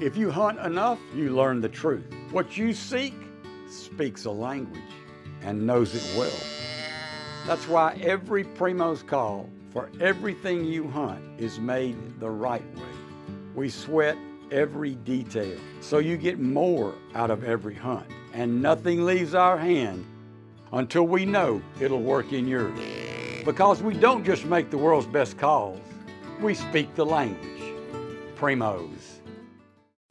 If you hunt enough, you learn the truth. What you seek speaks a language and knows it well. That's why every Primo's call for everything you hunt is made the right way. We sweat every detail so you get more out of every hunt, and nothing leaves our hand until we know it'll work in yours. Because we don't just make the world's best calls, we speak the language. Primos.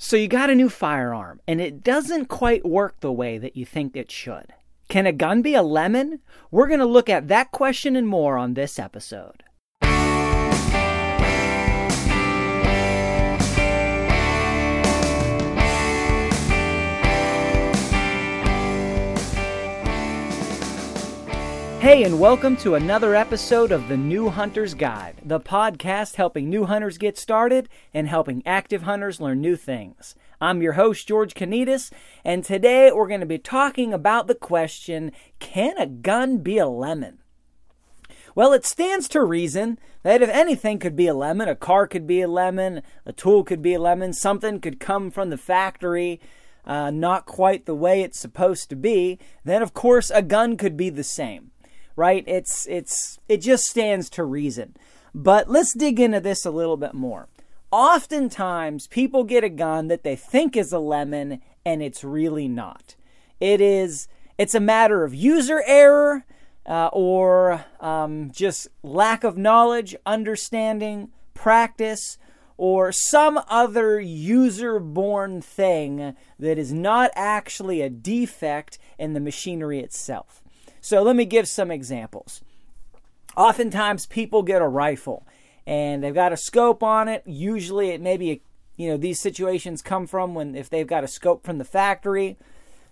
So you got a new firearm, and it doesn't quite work the way that you think it should. Can a gun be a lemon? We're going to look at that question and more on this episode. Hey, and welcome to another episode of The New Hunter's Guide, the podcast helping new hunters get started and helping active hunters learn new things. I'm your host, George Kanitas, and today we're going to be talking about the question Can a gun be a lemon? Well, it stands to reason that if anything could be a lemon, a car could be a lemon, a tool could be a lemon, something could come from the factory uh, not quite the way it's supposed to be, then of course a gun could be the same right? It's it's it just stands to reason. But let's dig into this a little bit more. Oftentimes, people get a gun that they think is a lemon and it's really not. It is it's a matter of user error uh, or um, just lack of knowledge, understanding, practice, or some other user born thing that is not actually a defect in the machinery itself. So let me give some examples. Oftentimes, people get a rifle and they've got a scope on it. Usually, it may be, you know, these situations come from when if they've got a scope from the factory,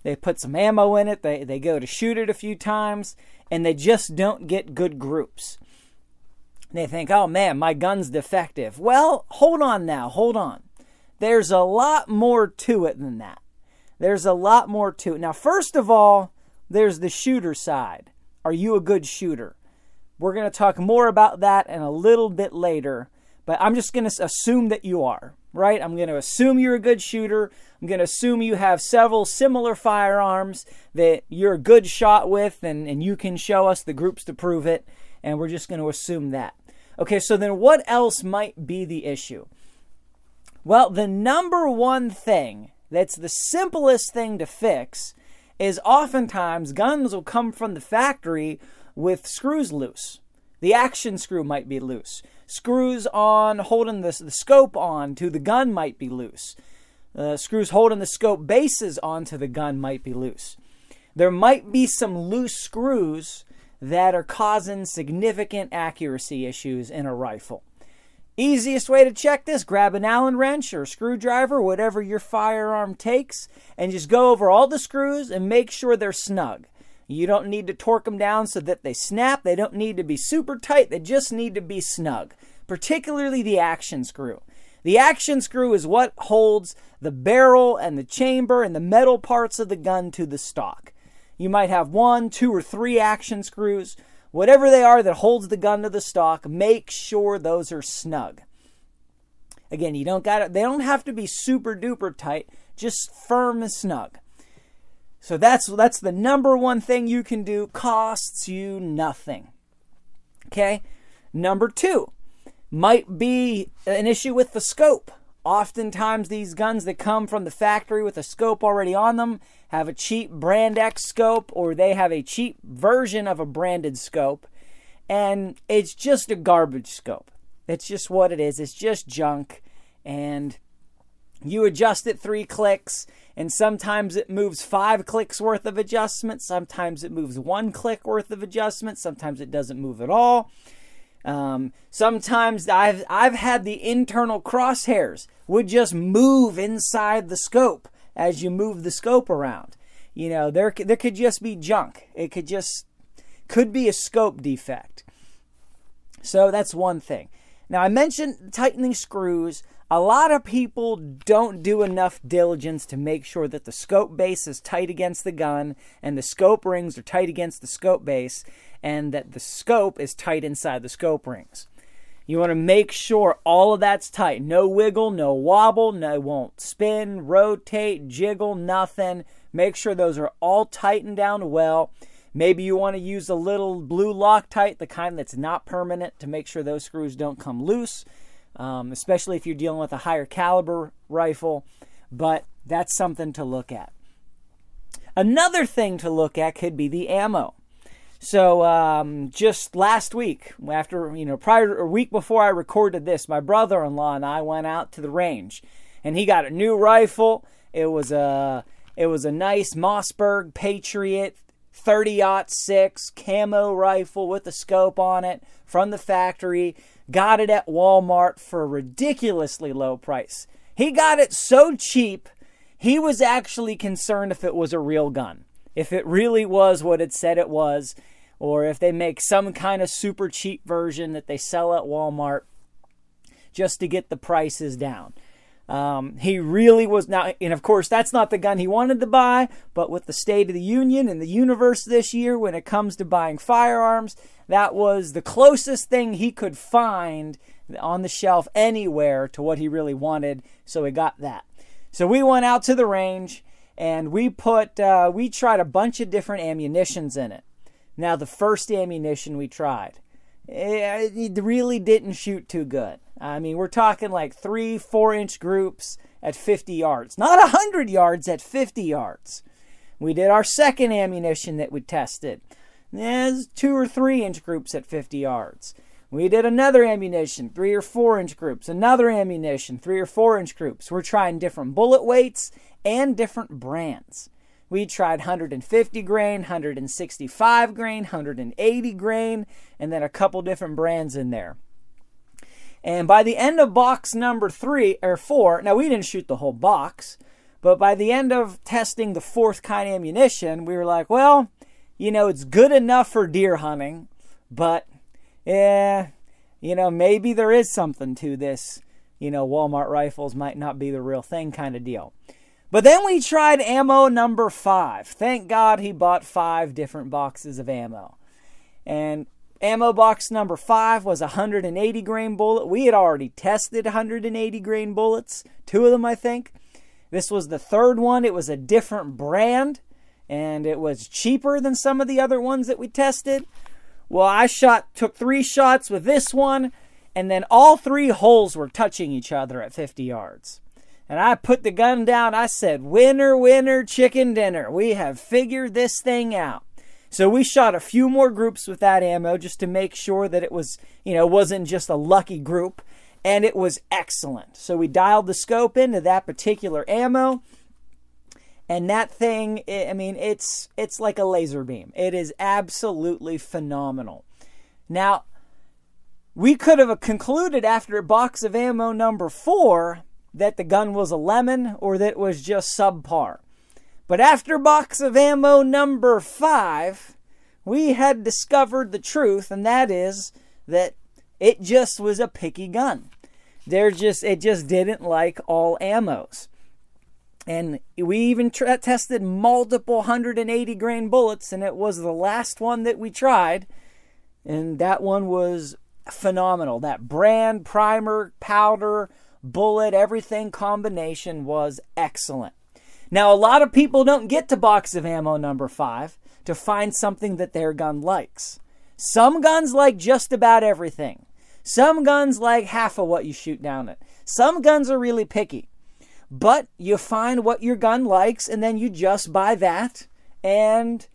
they put some ammo in it, they, they go to shoot it a few times, and they just don't get good groups. They think, oh man, my gun's defective. Well, hold on now, hold on. There's a lot more to it than that. There's a lot more to it. Now, first of all, there's the shooter side. Are you a good shooter? We're going to talk more about that in a little bit later, but I'm just going to assume that you are, right? I'm going to assume you're a good shooter. I'm going to assume you have several similar firearms that you're a good shot with, and, and you can show us the groups to prove it, and we're just going to assume that. Okay, so then what else might be the issue? Well, the number one thing that's the simplest thing to fix is oftentimes guns will come from the factory with screws loose. The action screw might be loose. Screws on holding the, the scope on to the gun might be loose. Uh, screws holding the scope bases onto the gun might be loose. There might be some loose screws that are causing significant accuracy issues in a rifle. Easiest way to check this grab an Allen wrench or screwdriver, whatever your firearm takes, and just go over all the screws and make sure they're snug. You don't need to torque them down so that they snap. They don't need to be super tight. They just need to be snug, particularly the action screw. The action screw is what holds the barrel and the chamber and the metal parts of the gun to the stock. You might have one, two, or three action screws whatever they are that holds the gun to the stock, make sure those are snug. Again, you don't got they don't have to be super duper tight, just firm and snug. So that's that's the number one thing you can do costs you nothing. Okay? Number 2 might be an issue with the scope. Oftentimes, these guns that come from the factory with a scope already on them have a cheap brand X scope or they have a cheap version of a branded scope and it's just a garbage scope. It's just what it is. It's just junk and you adjust it 3 clicks and sometimes it moves 5 clicks worth of adjustment, sometimes it moves 1 click worth of adjustment, sometimes it doesn't move at all. Um, sometimes I've I've had the internal crosshairs would just move inside the scope as you move the scope around. You know, there there could just be junk. It could just could be a scope defect. So that's one thing. Now I mentioned tightening screws. A lot of people don't do enough diligence to make sure that the scope base is tight against the gun and the scope rings are tight against the scope base and that the scope is tight inside the scope rings. You want to make sure all of that's tight. No wiggle, no wobble, no won't spin, rotate, jiggle, nothing. Make sure those are all tightened down well. Maybe you want to use a little blue Loctite, the kind that's not permanent, to make sure those screws don't come loose, um, especially if you're dealing with a higher caliber rifle. But that's something to look at. Another thing to look at could be the ammo. So um, just last week, after you know, prior a week before I recorded this, my brother-in-law and I went out to the range, and he got a new rifle. It was a it was a nice Mossberg Patriot 30 6 camo rifle with a scope on it from the factory. Got it at Walmart for a ridiculously low price. He got it so cheap, he was actually concerned if it was a real gun. If it really was what it said it was, or if they make some kind of super cheap version that they sell at Walmart just to get the prices down. Um, he really was now, and of course, that's not the gun he wanted to buy. But with the State of the Union and the universe this year, when it comes to buying firearms, that was the closest thing he could find on the shelf anywhere to what he really wanted. So he got that. So we went out to the range and we put, uh, we tried a bunch of different ammunitions in it. Now, the first ammunition we tried, it really didn't shoot too good. I mean, we're talking like three, four inch groups at 50 yards, not 100 yards at 50 yards. We did our second ammunition that we tested. There's two or three inch groups at 50 yards. We did another ammunition, three or four inch groups, another ammunition, three or four inch groups. We're trying different bullet weights and different brands. We tried 150 grain, 165 grain, 180 grain, and then a couple different brands in there. And by the end of box number three or four, now we didn't shoot the whole box, but by the end of testing the fourth kind of ammunition, we were like, well, you know, it's good enough for deer hunting, but yeah, you know, maybe there is something to this. You know, Walmart rifles might not be the real thing kind of deal. But then we tried ammo number five. Thank God he bought five different boxes of ammo. And Ammo box number five was a 180 grain bullet. We had already tested 180 grain bullets, two of them, I think. This was the third one. It was a different brand and it was cheaper than some of the other ones that we tested. Well, I shot, took three shots with this one, and then all three holes were touching each other at 50 yards. And I put the gun down. I said, Winner, winner, chicken dinner. We have figured this thing out. So we shot a few more groups with that ammo just to make sure that it was, you know, wasn't just a lucky group and it was excellent. So we dialed the scope into that particular ammo and that thing I mean it's it's like a laser beam. It is absolutely phenomenal. Now, we could have concluded after a box of ammo number 4 that the gun was a lemon or that it was just subpar. But after box of ammo number five, we had discovered the truth, and that is that it just was a picky gun. There just it just didn't like all ammos. And we even tested multiple 180 grain bullets, and it was the last one that we tried. And that one was phenomenal. That brand, primer, powder, bullet, everything combination was excellent. Now, a lot of people don't get to box of ammo number five to find something that their gun likes. Some guns like just about everything. Some guns like half of what you shoot down it. Some guns are really picky. But you find what your gun likes and then you just buy that and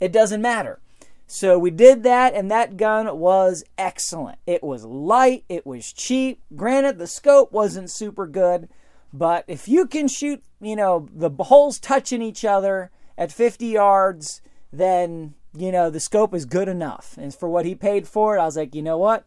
it doesn't matter. So we did that and that gun was excellent. It was light, it was cheap. Granted, the scope wasn't super good, but if you can shoot, you know, the holes touching each other at 50 yards, then, you know, the scope is good enough. And for what he paid for it, I was like, you know what?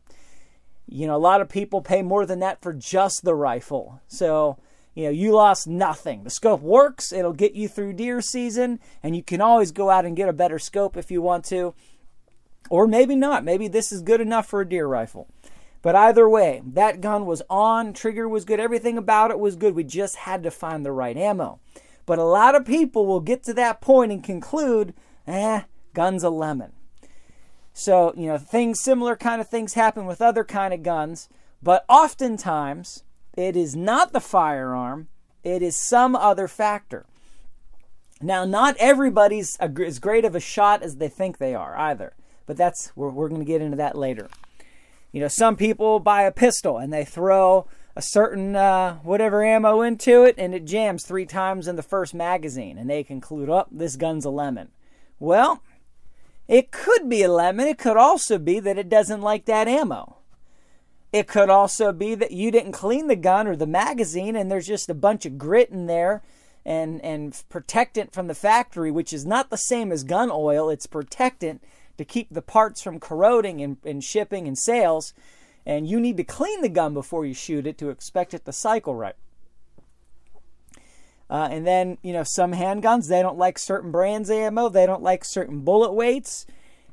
You know, a lot of people pay more than that for just the rifle. So, you know, you lost nothing. The scope works, it'll get you through deer season, and you can always go out and get a better scope if you want to. Or maybe not. Maybe this is good enough for a deer rifle. But either way, that gun was on, trigger was good, everything about it was good. We just had to find the right ammo. But a lot of people will get to that point and conclude, eh, gun's a lemon. So, you know, things similar kind of things happen with other kind of guns, but oftentimes it is not the firearm, it is some other factor. Now, not everybody's as great of a shot as they think they are either, but that's we're, we're going to get into that later. You know, some people buy a pistol and they throw a certain uh, whatever ammo into it and it jams three times in the first magazine and they conclude, oh, this gun's a lemon. Well, it could be a lemon. It could also be that it doesn't like that ammo. It could also be that you didn't clean the gun or the magazine and there's just a bunch of grit in there and, and protectant from the factory, which is not the same as gun oil. It's protectant to keep the parts from corroding in, in shipping and sales. And you need to clean the gun before you shoot it to expect it to cycle right. Uh, and then, you know, some handguns, they don't like certain brands ammo, they don't like certain bullet weights.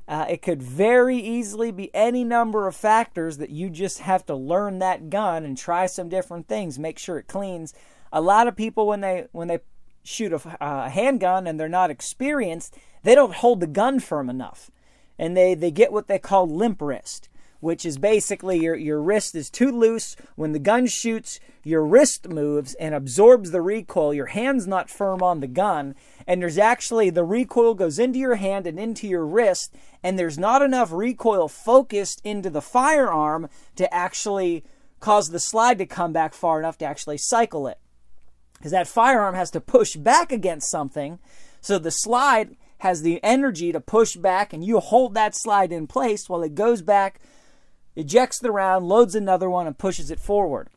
Uh, it could very easily be any number of factors that you just have to learn that gun and try some different things, make sure it cleans. A lot of people, when they when they shoot a, a handgun and they're not experienced, they don't hold the gun firm enough and they, they get what they call limp wrist, which is basically your, your wrist is too loose. When the gun shoots, your wrist moves and absorbs the recoil. Your hand's not firm on the gun, and there's actually the recoil goes into your hand and into your wrist, and there's not enough recoil focused into the firearm to actually cause the slide to come back far enough to actually cycle it. Because that firearm has to push back against something, so the slide has the energy to push back and you hold that slide in place while it goes back, ejects the round, loads another one, and pushes it forward.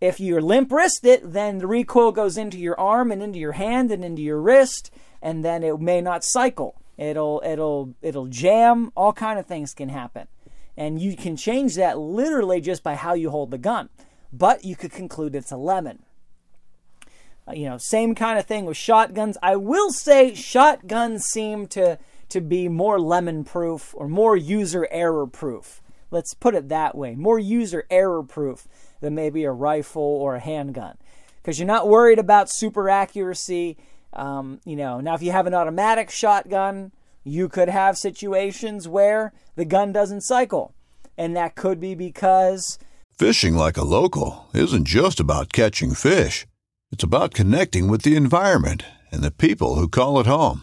If you're limp wristed, then the recoil goes into your arm and into your hand and into your wrist, and then it may not cycle. It'll it'll it'll jam. All kind of things can happen, and you can change that literally just by how you hold the gun. But you could conclude it's a lemon. Uh, you know, same kind of thing with shotguns. I will say shotguns seem to to be more lemon proof or more user error proof. Let's put it that way. More user error proof than maybe a rifle or a handgun. Because you're not worried about super accuracy. Um, you know, now if you have an automatic shotgun, you could have situations where the gun doesn't cycle. And that could be because. Fishing like a local isn't just about catching fish. It's about connecting with the environment and the people who call it home.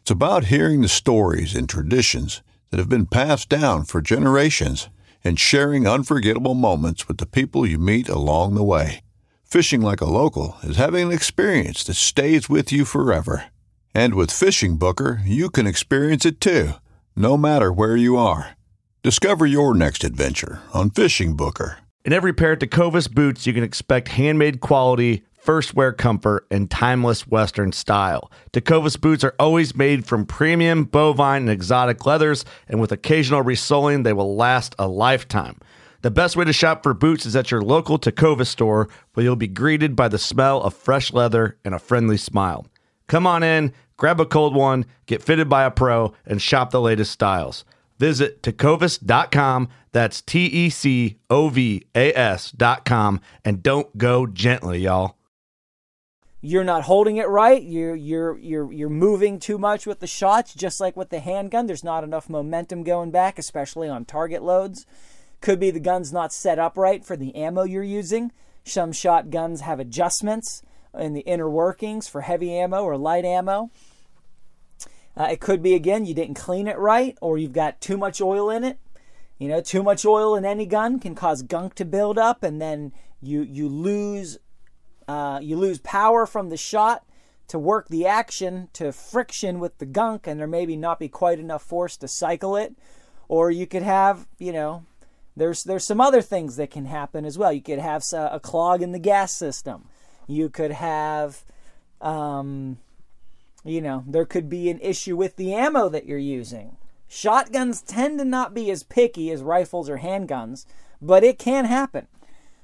It's about hearing the stories and traditions that have been passed down for generations and sharing unforgettable moments with the people you meet along the way. Fishing like a local is having an experience that stays with you forever. And with Fishing Booker, you can experience it too, no matter where you are. Discover your next adventure on Fishing Booker. In every pair of Tecovas boots, you can expect handmade quality first wear comfort, and timeless Western style. Tecovas boots are always made from premium bovine and exotic leathers, and with occasional resoling, they will last a lifetime. The best way to shop for boots is at your local Tecovas store, where you'll be greeted by the smell of fresh leather and a friendly smile. Come on in, grab a cold one, get fitted by a pro, and shop the latest styles. Visit tecovas.com. That's T E C O V A S.com. And don't go gently, y'all you're not holding it right. You're you're you're you're moving too much with the shots, just like with the handgun. There's not enough momentum going back, especially on target loads. Could be the gun's not set up right for the ammo you're using. Some shotguns have adjustments in the inner workings for heavy ammo or light ammo. Uh, it could be again you didn't clean it right, or you've got too much oil in it. You know, too much oil in any gun can cause gunk to build up, and then you you lose uh, you lose power from the shot to work the action to friction with the gunk, and there maybe not be quite enough force to cycle it. Or you could have, you know, there's there's some other things that can happen as well. You could have a clog in the gas system. You could have, um, you know, there could be an issue with the ammo that you're using. Shotguns tend to not be as picky as rifles or handguns, but it can happen.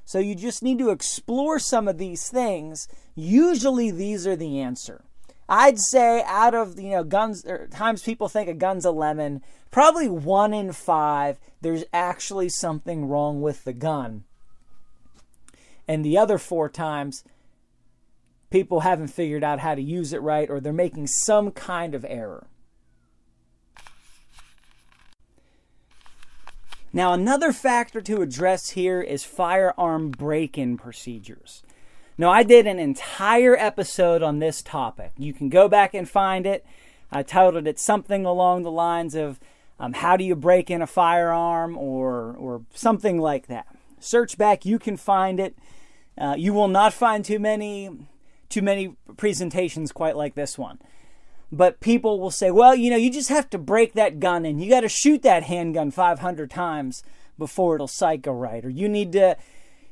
So you just need to explore some of these things. Usually these are the answer. I'd say out of you know guns or times people think a gun's a lemon, probably one in five there's actually something wrong with the gun. And the other four times people haven't figured out how to use it right or they're making some kind of error. Now, another factor to address here is firearm break in procedures. Now, I did an entire episode on this topic. You can go back and find it. I titled it something along the lines of um, How do you break in a firearm or, or something like that. Search back, you can find it. Uh, you will not find too many too many presentations quite like this one. But people will say, well, you know, you just have to break that gun and you got to shoot that handgun 500 times before it'll cycle right. Or you need to,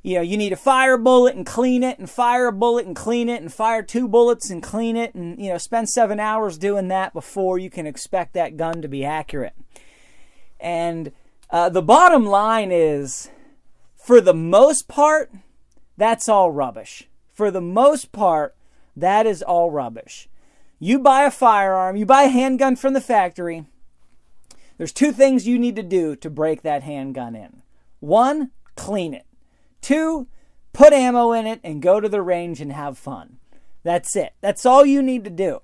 you know, you need to fire a bullet and clean it and fire a bullet and clean it and fire two bullets and clean it and, you know, spend seven hours doing that before you can expect that gun to be accurate. And uh, the bottom line is, for the most part, that's all rubbish. For the most part, that is all rubbish. You buy a firearm, you buy a handgun from the factory. There's two things you need to do to break that handgun in. One, clean it. Two, put ammo in it and go to the range and have fun. That's it. That's all you need to do.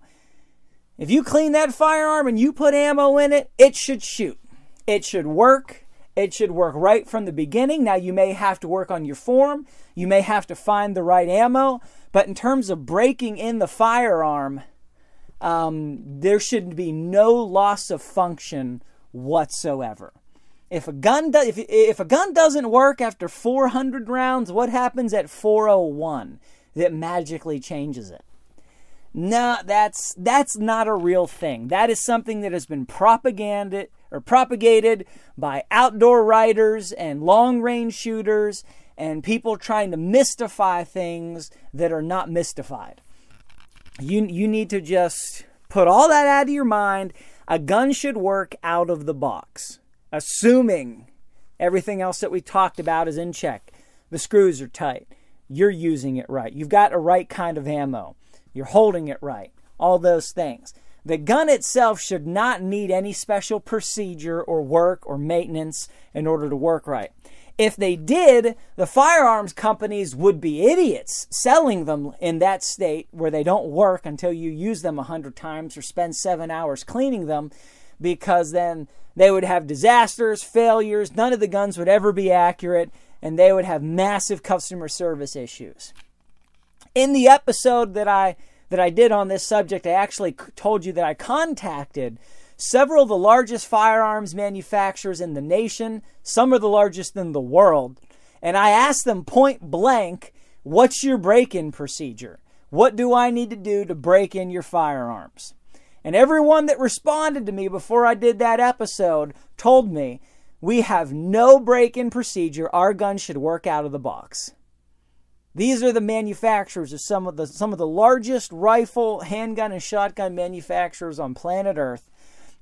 If you clean that firearm and you put ammo in it, it should shoot. It should work. It should work right from the beginning. Now, you may have to work on your form. You may have to find the right ammo. But in terms of breaking in the firearm, um, there should be no loss of function whatsoever. If a gun do, if, if a gun doesn't work after 400 rounds, what happens at 401 that magically changes it? No, that's that's not a real thing. That is something that has been propagated or propagated by outdoor writers and long-range shooters and people trying to mystify things that are not mystified. You you need to just put all that out of your mind. A gun should work out of the box, assuming everything else that we talked about is in check. The screws are tight. You're using it right. You've got a right kind of ammo. You're holding it right. All those things. The gun itself should not need any special procedure or work or maintenance in order to work right. If they did, the firearms companies would be idiots selling them in that state where they don't work until you use them a hundred times or spend seven hours cleaning them, because then they would have disasters, failures, none of the guns would ever be accurate, and they would have massive customer service issues. In the episode that I that I did on this subject, I actually told you that I contacted several of the largest firearms manufacturers in the nation, some are the largest in the world, and I asked them point blank, What's your break in procedure? What do I need to do to break in your firearms? And everyone that responded to me before I did that episode told me, We have no break in procedure. Our gun should work out of the box. These are the manufacturers of some of the some of the largest rifle, handgun, and shotgun manufacturers on planet Earth.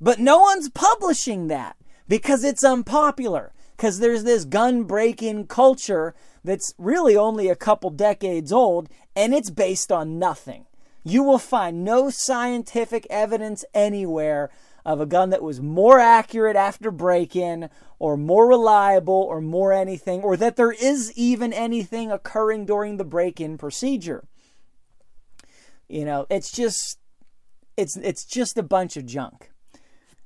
But no one's publishing that because it's unpopular. Because there's this gun breaking culture that's really only a couple decades old and it's based on nothing. You will find no scientific evidence anywhere of a gun that was more accurate after break in, or more reliable, or more anything, or that there is even anything occurring during the break in procedure. You know, it's just it's it's just a bunch of junk.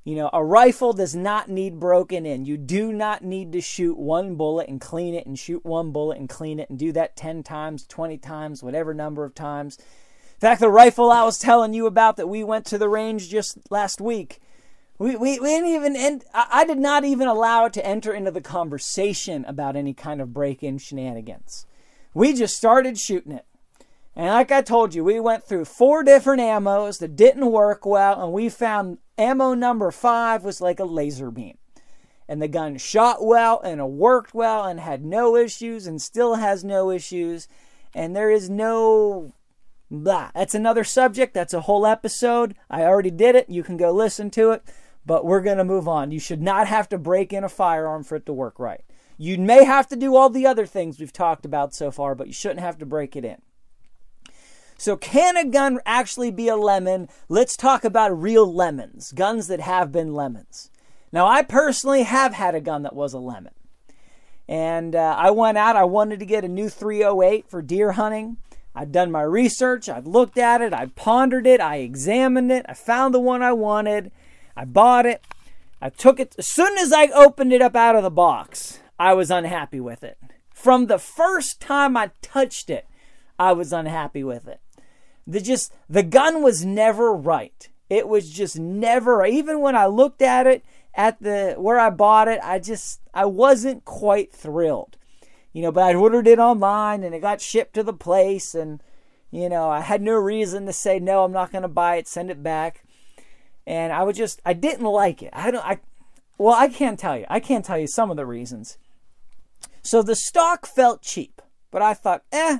You know, a rifle does not need broken in. You do not need to shoot one bullet and clean it and shoot one bullet and clean it and do that 10 times, 20 times, whatever number of times. In fact, the rifle I was telling you about that we went to the range just last week, we, we, we didn't even, end, I, I did not even allow it to enter into the conversation about any kind of break in shenanigans. We just started shooting it. And like I told you, we went through four different ammos that didn't work well, and we found ammo number five was like a laser beam. And the gun shot well and it worked well and had no issues and still has no issues. And there is no blah. That's another subject. That's a whole episode. I already did it. You can go listen to it. But we're going to move on. You should not have to break in a firearm for it to work right. You may have to do all the other things we've talked about so far, but you shouldn't have to break it in. So, can a gun actually be a lemon? Let's talk about real lemons, guns that have been lemons. Now, I personally have had a gun that was a lemon. And uh, I went out, I wanted to get a new 308 for deer hunting. I'd done my research, I'd looked at it, I'd pondered it, I examined it, I found the one I wanted, I bought it, I took it. As soon as I opened it up out of the box, I was unhappy with it. From the first time I touched it, I was unhappy with it. The just the gun was never right. It was just never even when I looked at it at the where I bought it, I just I wasn't quite thrilled. You know, but I ordered it online and it got shipped to the place and you know, I had no reason to say no, I'm not going to buy it, send it back. And I would just I didn't like it. I don't I well, I can't tell you. I can't tell you some of the reasons. So the stock felt cheap, but I thought, "Eh,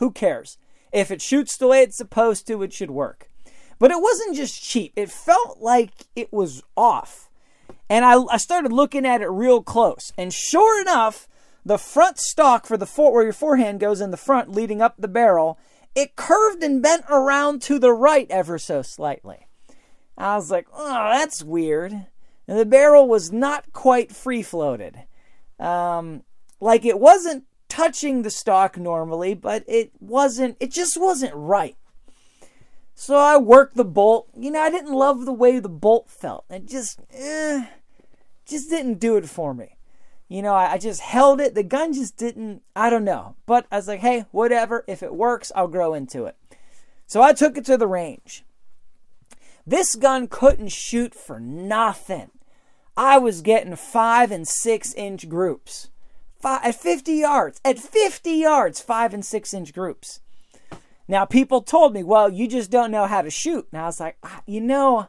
who cares? If it shoots the way it's supposed to, it should work." But it wasn't just cheap. It felt like it was off. And I, I started looking at it real close. And sure enough, the front stock for the fore, where your forehand goes in the front leading up the barrel, it curved and bent around to the right ever so slightly. I was like, oh, that's weird. And the barrel was not quite free floated. Um, like it wasn't touching the stock normally, but it wasn't, it just wasn't right. So I worked the bolt. You know, I didn't love the way the bolt felt. It just, eh, just didn't do it for me. You know, I, I just held it. The gun just didn't, I don't know. But I was like, hey, whatever. If it works, I'll grow into it. So I took it to the range. This gun couldn't shoot for nothing. I was getting five and six inch groups. Five, at 50 yards. At 50 yards, five and six inch groups. Now, people told me, well, you just don't know how to shoot. And I was like, you know,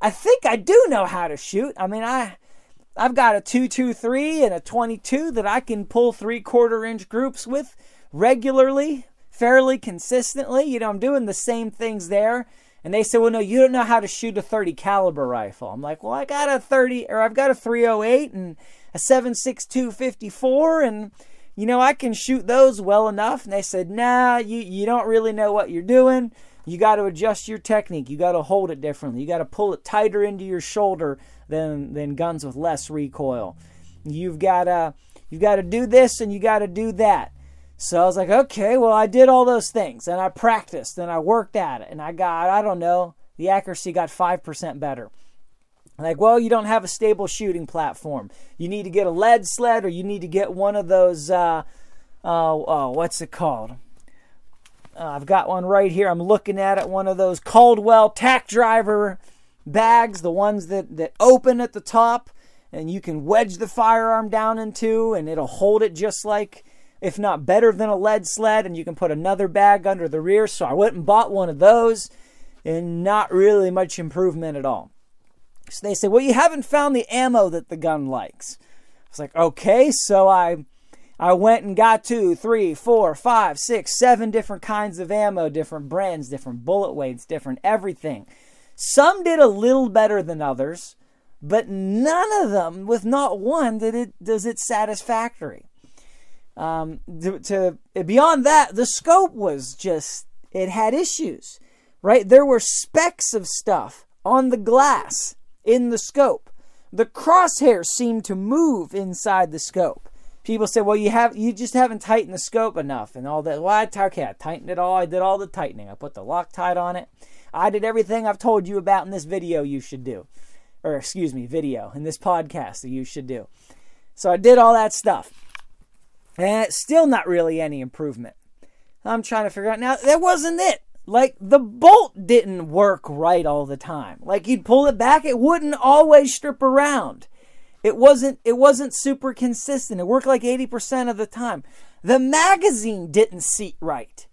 I think I do know how to shoot. I mean, I I've got a 223 and a 22 that I can pull three quarter inch groups with regularly, fairly consistently. You know, I'm doing the same things there. And they said, well, no, you don't know how to shoot a 30 caliber rifle. I'm like, well, I got a 30 or I've got a 308 and a 7.62 54 and you know, I can shoot those well enough. And they said, nah, you, you don't really know what you're doing. You got to adjust your technique. You got to hold it differently. You got to pull it tighter into your shoulder than than guns with less recoil. You've got to you got to do this and you got to do that. So I was like, okay, well I did all those things and I practiced and I worked at it and I got I don't know the accuracy got five percent better. Like, well, you don't have a stable shooting platform. You need to get a lead sled or you need to get one of those. Uh, uh, oh, what's it called? Uh, I've got one right here. I'm looking at it. One of those Caldwell tack driver bags, the ones that, that open at the top and you can wedge the firearm down into and it'll hold it just like, if not better than a lead sled. And you can put another bag under the rear. So I went and bought one of those and not really much improvement at all. So they say, well, you haven't found the ammo that the gun likes. I was like, okay. So I I went and got two, three, four, five, six, seven different kinds of ammo, different brands, different bullet weights, different everything. Some did a little better than others, but none of them, with not one, did it does it satisfactory. Um, to, to beyond that, the scope was just it had issues, right? There were specks of stuff on the glass in the scope. The crosshairs seemed to move inside the scope. People say, "Well, you have you just haven't tightened the scope enough and all that." Well, I, okay, I tightened it all. I did all the tightening. I put the Loctite on it. I did everything I've told you about in this video you should do. Or excuse me, video in this podcast that you should do. So I did all that stuff. And it's still not really any improvement. I'm trying to figure out now that wasn't it. Like the bolt didn't work right all the time. Like you'd pull it back, it wouldn't always strip around. It wasn't it wasn't super consistent. It worked like 80% of the time. The magazine didn't seat right.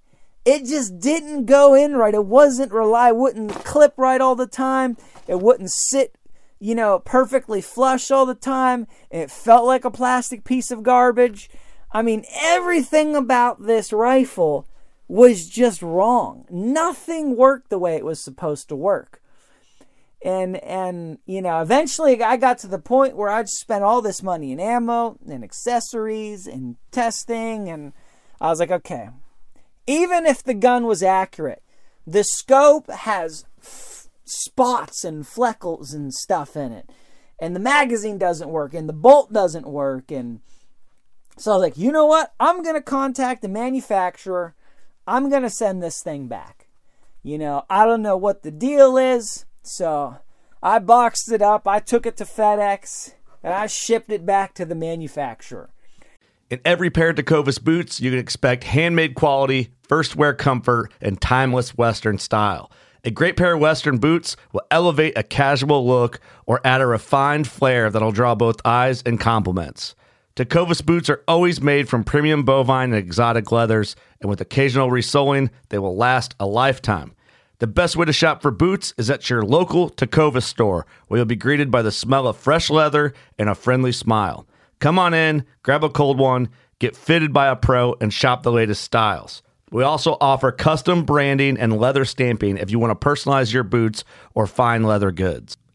It just didn't go in right. It wasn't rely wouldn't clip right all the time. It wouldn't sit, you know, perfectly flush all the time. It felt like a plastic piece of garbage. I mean, everything about this rifle was just wrong. Nothing worked the way it was supposed to work. and and you know eventually i got to the point where i just spent all this money in ammo and accessories and testing and i was like okay even if the gun was accurate the scope has spots and fleckles and stuff in it and the magazine doesn't work and the bolt doesn't work and so i was like you know what i'm going to contact the manufacturer i'm going to send this thing back you know i don't know what the deal is so I boxed it up, I took it to FedEx, and I shipped it back to the manufacturer. In every pair of Tecovas boots, you can expect handmade quality, first wear comfort, and timeless Western style. A great pair of Western boots will elevate a casual look or add a refined flair that'll draw both eyes and compliments. Tecovas boots are always made from premium bovine and exotic leathers, and with occasional resoling, they will last a lifetime. The best way to shop for boots is at your local Tecovas store, where you'll be greeted by the smell of fresh leather and a friendly smile. Come on in, grab a cold one, get fitted by a pro, and shop the latest styles. We also offer custom branding and leather stamping if you want to personalize your boots or fine leather goods.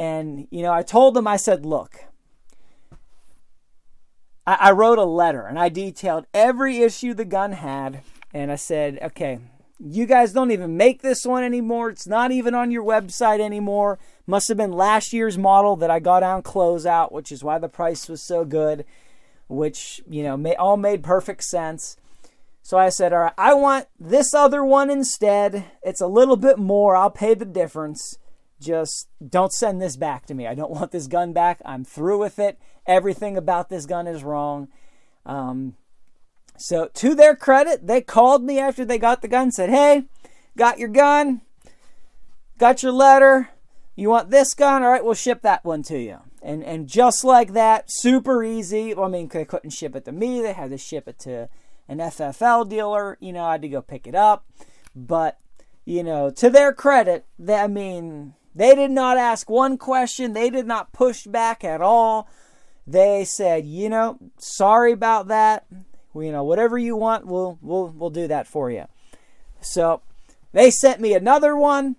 And, you know, I told them, I said, look, I, I wrote a letter and I detailed every issue the gun had. And I said, okay, you guys don't even make this one anymore. It's not even on your website anymore. Must have been last year's model that I got on closeout, which is why the price was so good, which, you know, may, all made perfect sense. So I said, all right, I want this other one instead. It's a little bit more. I'll pay the difference just don't send this back to me. I don't want this gun back. I'm through with it. Everything about this gun is wrong. Um, so, to their credit, they called me after they got the gun, said, Hey, got your gun, got your letter. You want this gun? All right, we'll ship that one to you. And, and just like that, super easy. I mean, they couldn't ship it to me, they had to ship it to an FFL dealer. You know, I had to go pick it up. But, you know, to their credit, they, I mean, they did not ask one question. They did not push back at all. They said, you know, sorry about that. You know, whatever you want, we'll we'll we'll do that for you. So they sent me another one.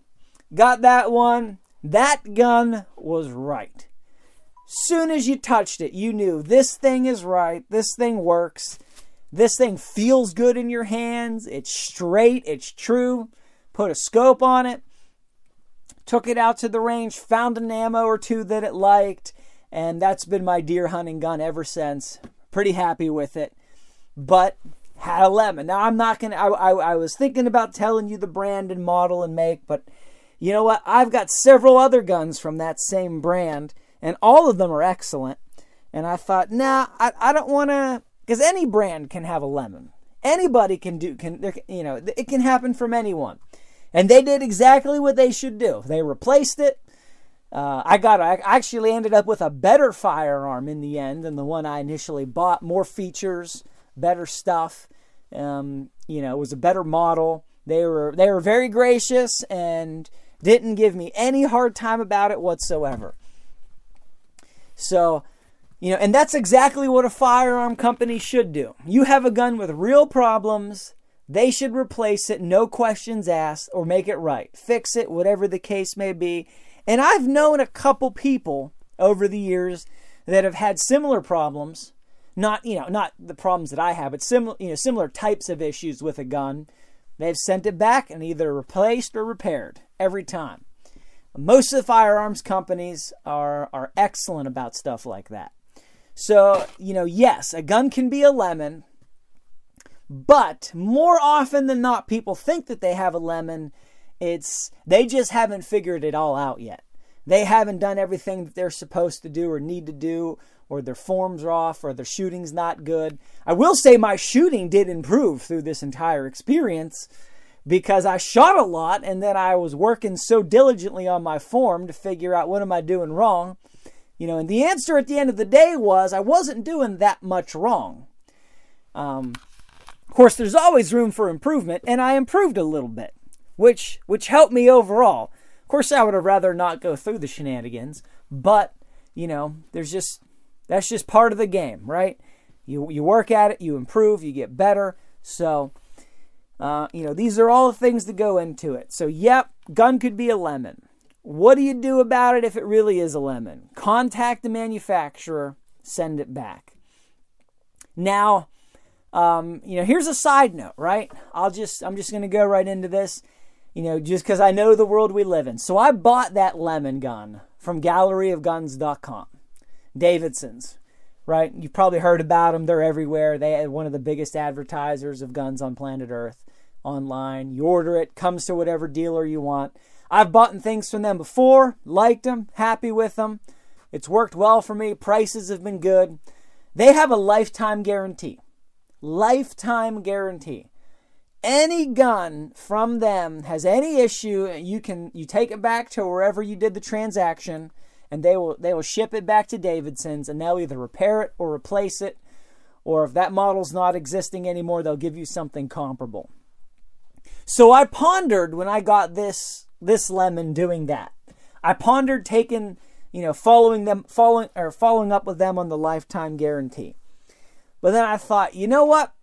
Got that one. That gun was right. Soon as you touched it, you knew this thing is right. This thing works. This thing feels good in your hands. It's straight. It's true. Put a scope on it took it out to the range, found an ammo or two that it liked, and that's been my deer hunting gun ever since. Pretty happy with it. But had a lemon. Now I'm not gonna. I, I, I was thinking about telling you the brand and model and make, but you know what? I've got several other guns from that same brand, and all of them are excellent. And I thought, nah, I, I don't want to, because any brand can have a lemon. Anybody can do can there. you know it can happen from anyone. And they did exactly what they should do. They replaced it. Uh, I got I actually ended up with a better firearm in the end than the one I initially bought. More features, better stuff. Um, you know, it was a better model. They were they were very gracious and didn't give me any hard time about it whatsoever. So, you know, and that's exactly what a firearm company should do. You have a gun with real problems they should replace it, no questions asked, or make it right. Fix it, whatever the case may be. And I've known a couple people over the years that have had similar problems. Not, you know, not the problems that I have, but similar, you know, similar types of issues with a gun. They've sent it back and either replaced or repaired every time. Most of the firearms companies are are excellent about stuff like that. So, you know, yes, a gun can be a lemon, but more often than not people think that they have a lemon. It's they just haven't figured it all out yet. They haven't done everything that they're supposed to do or need to do or their forms are off or their shooting's not good. I will say my shooting did improve through this entire experience because I shot a lot and then I was working so diligently on my form to figure out what am I doing wrong. You know, and the answer at the end of the day was I wasn't doing that much wrong. Um, of course, there's always room for improvement, and I improved a little bit, which which helped me overall. Of course, I would have rather not go through the shenanigans, but you know, there's just that's just part of the game, right? You you work at it, you improve, you get better. So uh, you know, these are all the things that go into it. So, yep, gun could be a lemon. What do you do about it if it really is a lemon? Contact the manufacturer, send it back. Now, um, you know, here's a side note, right? I'll just, I'm just to go right into this, you know, just because I know the world we live in. So I bought that lemon gun from galleryofguns.com, Davidson's, right? You've probably heard about them. They're everywhere. They are one of the biggest advertisers of guns on planet Earth online. You order it, comes to whatever dealer you want. I've bought things from them before, liked them, happy with them. It's worked well for me. Prices have been good. They have a lifetime guarantee. Lifetime guarantee. Any gun from them has any issue, you can you take it back to wherever you did the transaction and they will they will ship it back to Davidson's and they'll either repair it or replace it or if that model's not existing anymore, they'll give you something comparable. So I pondered when I got this this lemon doing that. I pondered taking, you know, following them following or following up with them on the lifetime guarantee. But then I thought, you know what?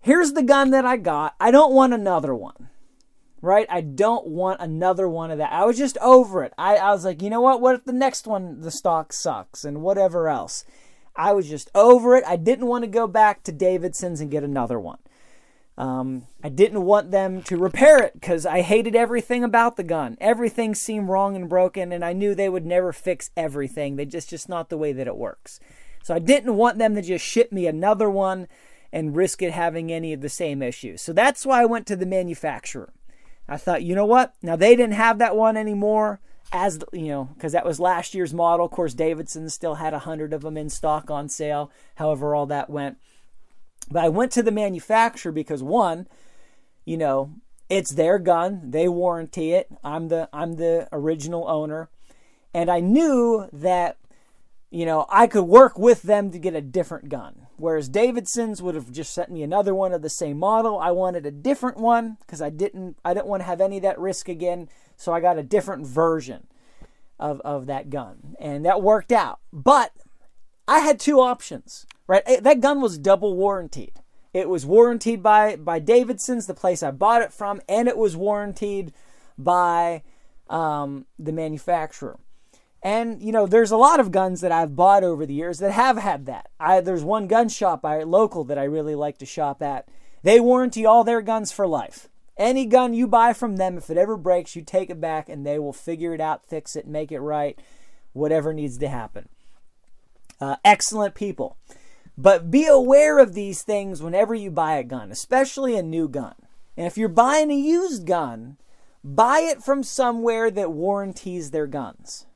Here's the gun that I got. I don't want another one. Right? I don't want another one of that. I was just over it. I, I was like, you know what? What if the next one, the stock sucks and whatever else? I was just over it. I didn't want to go back to Davidson's and get another one. Um, I didn't want them to repair it because I hated everything about the gun. Everything seemed wrong and broken, and I knew they would never fix everything. They just just not the way that it works. So I didn't want them to just ship me another one and risk it having any of the same issues. So that's why I went to the manufacturer. I thought, you know what? Now they didn't have that one anymore as you know because that was last year's model of course davidson still had a hundred of them in stock on sale however all that went but I went to the manufacturer because one, you know, it's their gun, they warranty it. I'm the I'm the original owner. And I knew that you know, I could work with them to get a different gun. Whereas Davidson's would have just sent me another one of the same model. I wanted a different one because I didn't I didn't want to have any of that risk again. So I got a different version of, of that gun. And that worked out. But I had two options right? Eh, that gun was double warranted. It was warranted by by Davidson's, the place I bought it from, and it was warranted by um, the manufacturer. And you know, there's a lot of guns that I've bought over the years that have had that. I, there's one gun shop I local that I really like to shop at. They warranty all their guns for life. Any gun you buy from them, if it ever breaks, you take it back and they will figure it out, fix it, make it right, whatever needs to happen. Uh, excellent people. But be aware of these things whenever you buy a gun, especially a new gun. And if you're buying a used gun, buy it from somewhere that warranties their guns.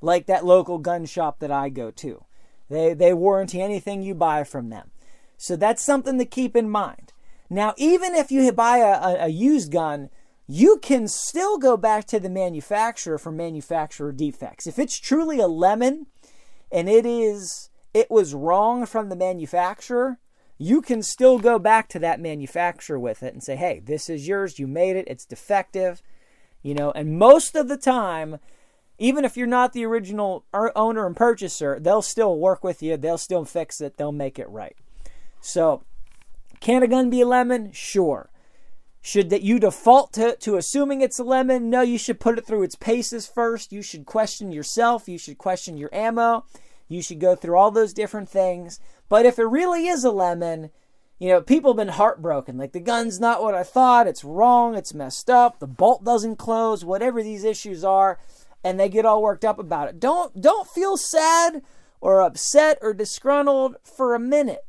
Like that local gun shop that I go to. They, they warranty anything you buy from them. So that's something to keep in mind. Now, even if you buy a, a, used gun, you can still go back to the manufacturer for manufacturer defects. If it's truly a lemon and it is it was wrong from the manufacturer, you can still go back to that manufacturer with it and say, hey, this is yours. You made it. It's defective. You know, and most of the time, even if you're not the original owner and purchaser, they'll still work with you. They'll still fix it. They'll make it right. So, can a gun be a lemon? Sure. Should that you default to, to assuming it's a lemon? No, you should put it through its paces first. You should question yourself. You should question your ammo. You should go through all those different things. But if it really is a lemon, you know, people have been heartbroken. Like the gun's not what I thought. It's wrong. It's messed up. The bolt doesn't close. Whatever these issues are, and they get all worked up about it. Don't don't feel sad or upset or disgruntled for a minute.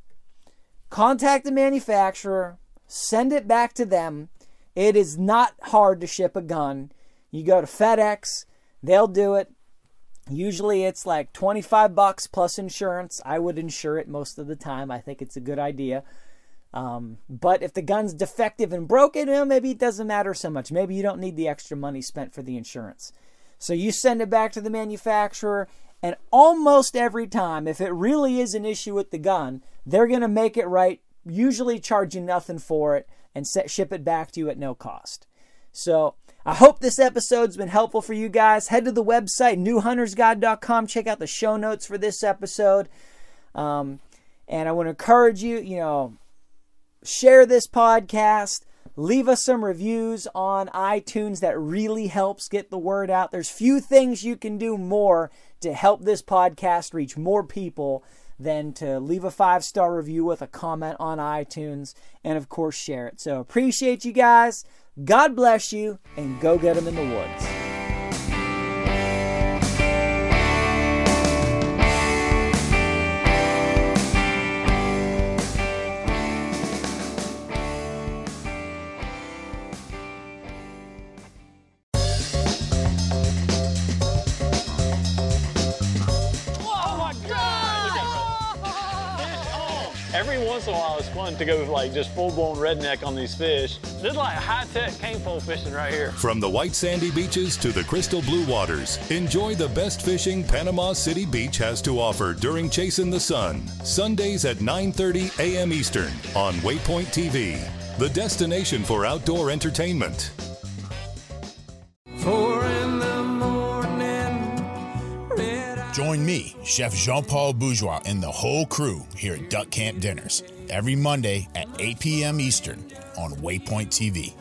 Contact the manufacturer. Send it back to them. It is not hard to ship a gun. You go to FedEx. They'll do it. Usually it's like 25 bucks plus insurance. I would insure it most of the time. I think it's a good idea. Um, but if the gun's defective and broken, well, maybe it doesn't matter so much. Maybe you don't need the extra money spent for the insurance. So you send it back to the manufacturer, and almost every time, if it really is an issue with the gun, they're going to make it right, usually charge you nothing for it, and set, ship it back to you at no cost. So I hope this episode's been helpful for you guys. Head to the website, newhuntersguide.com. Check out the show notes for this episode. Um, and I want to encourage you, you know, share this podcast leave us some reviews on iTunes that really helps get the word out. There's few things you can do more to help this podcast reach more people than to leave a five star review with a comment on iTunes and of course share it. So appreciate you guys. God bless you and go get them in the woods fun to go like just full-blown redneck on these fish. This is like high-tech cane pole fishing right here. From the white sandy beaches to the crystal blue waters, enjoy the best fishing Panama City Beach has to offer during Chasing the Sun. Sundays at 9:30 a.m. Eastern on Waypoint TV, the destination for outdoor entertainment. Join me, Chef Jean Paul Bourgeois, and the whole crew here at Duck Camp Dinners every Monday at 8 p.m. Eastern on Waypoint TV.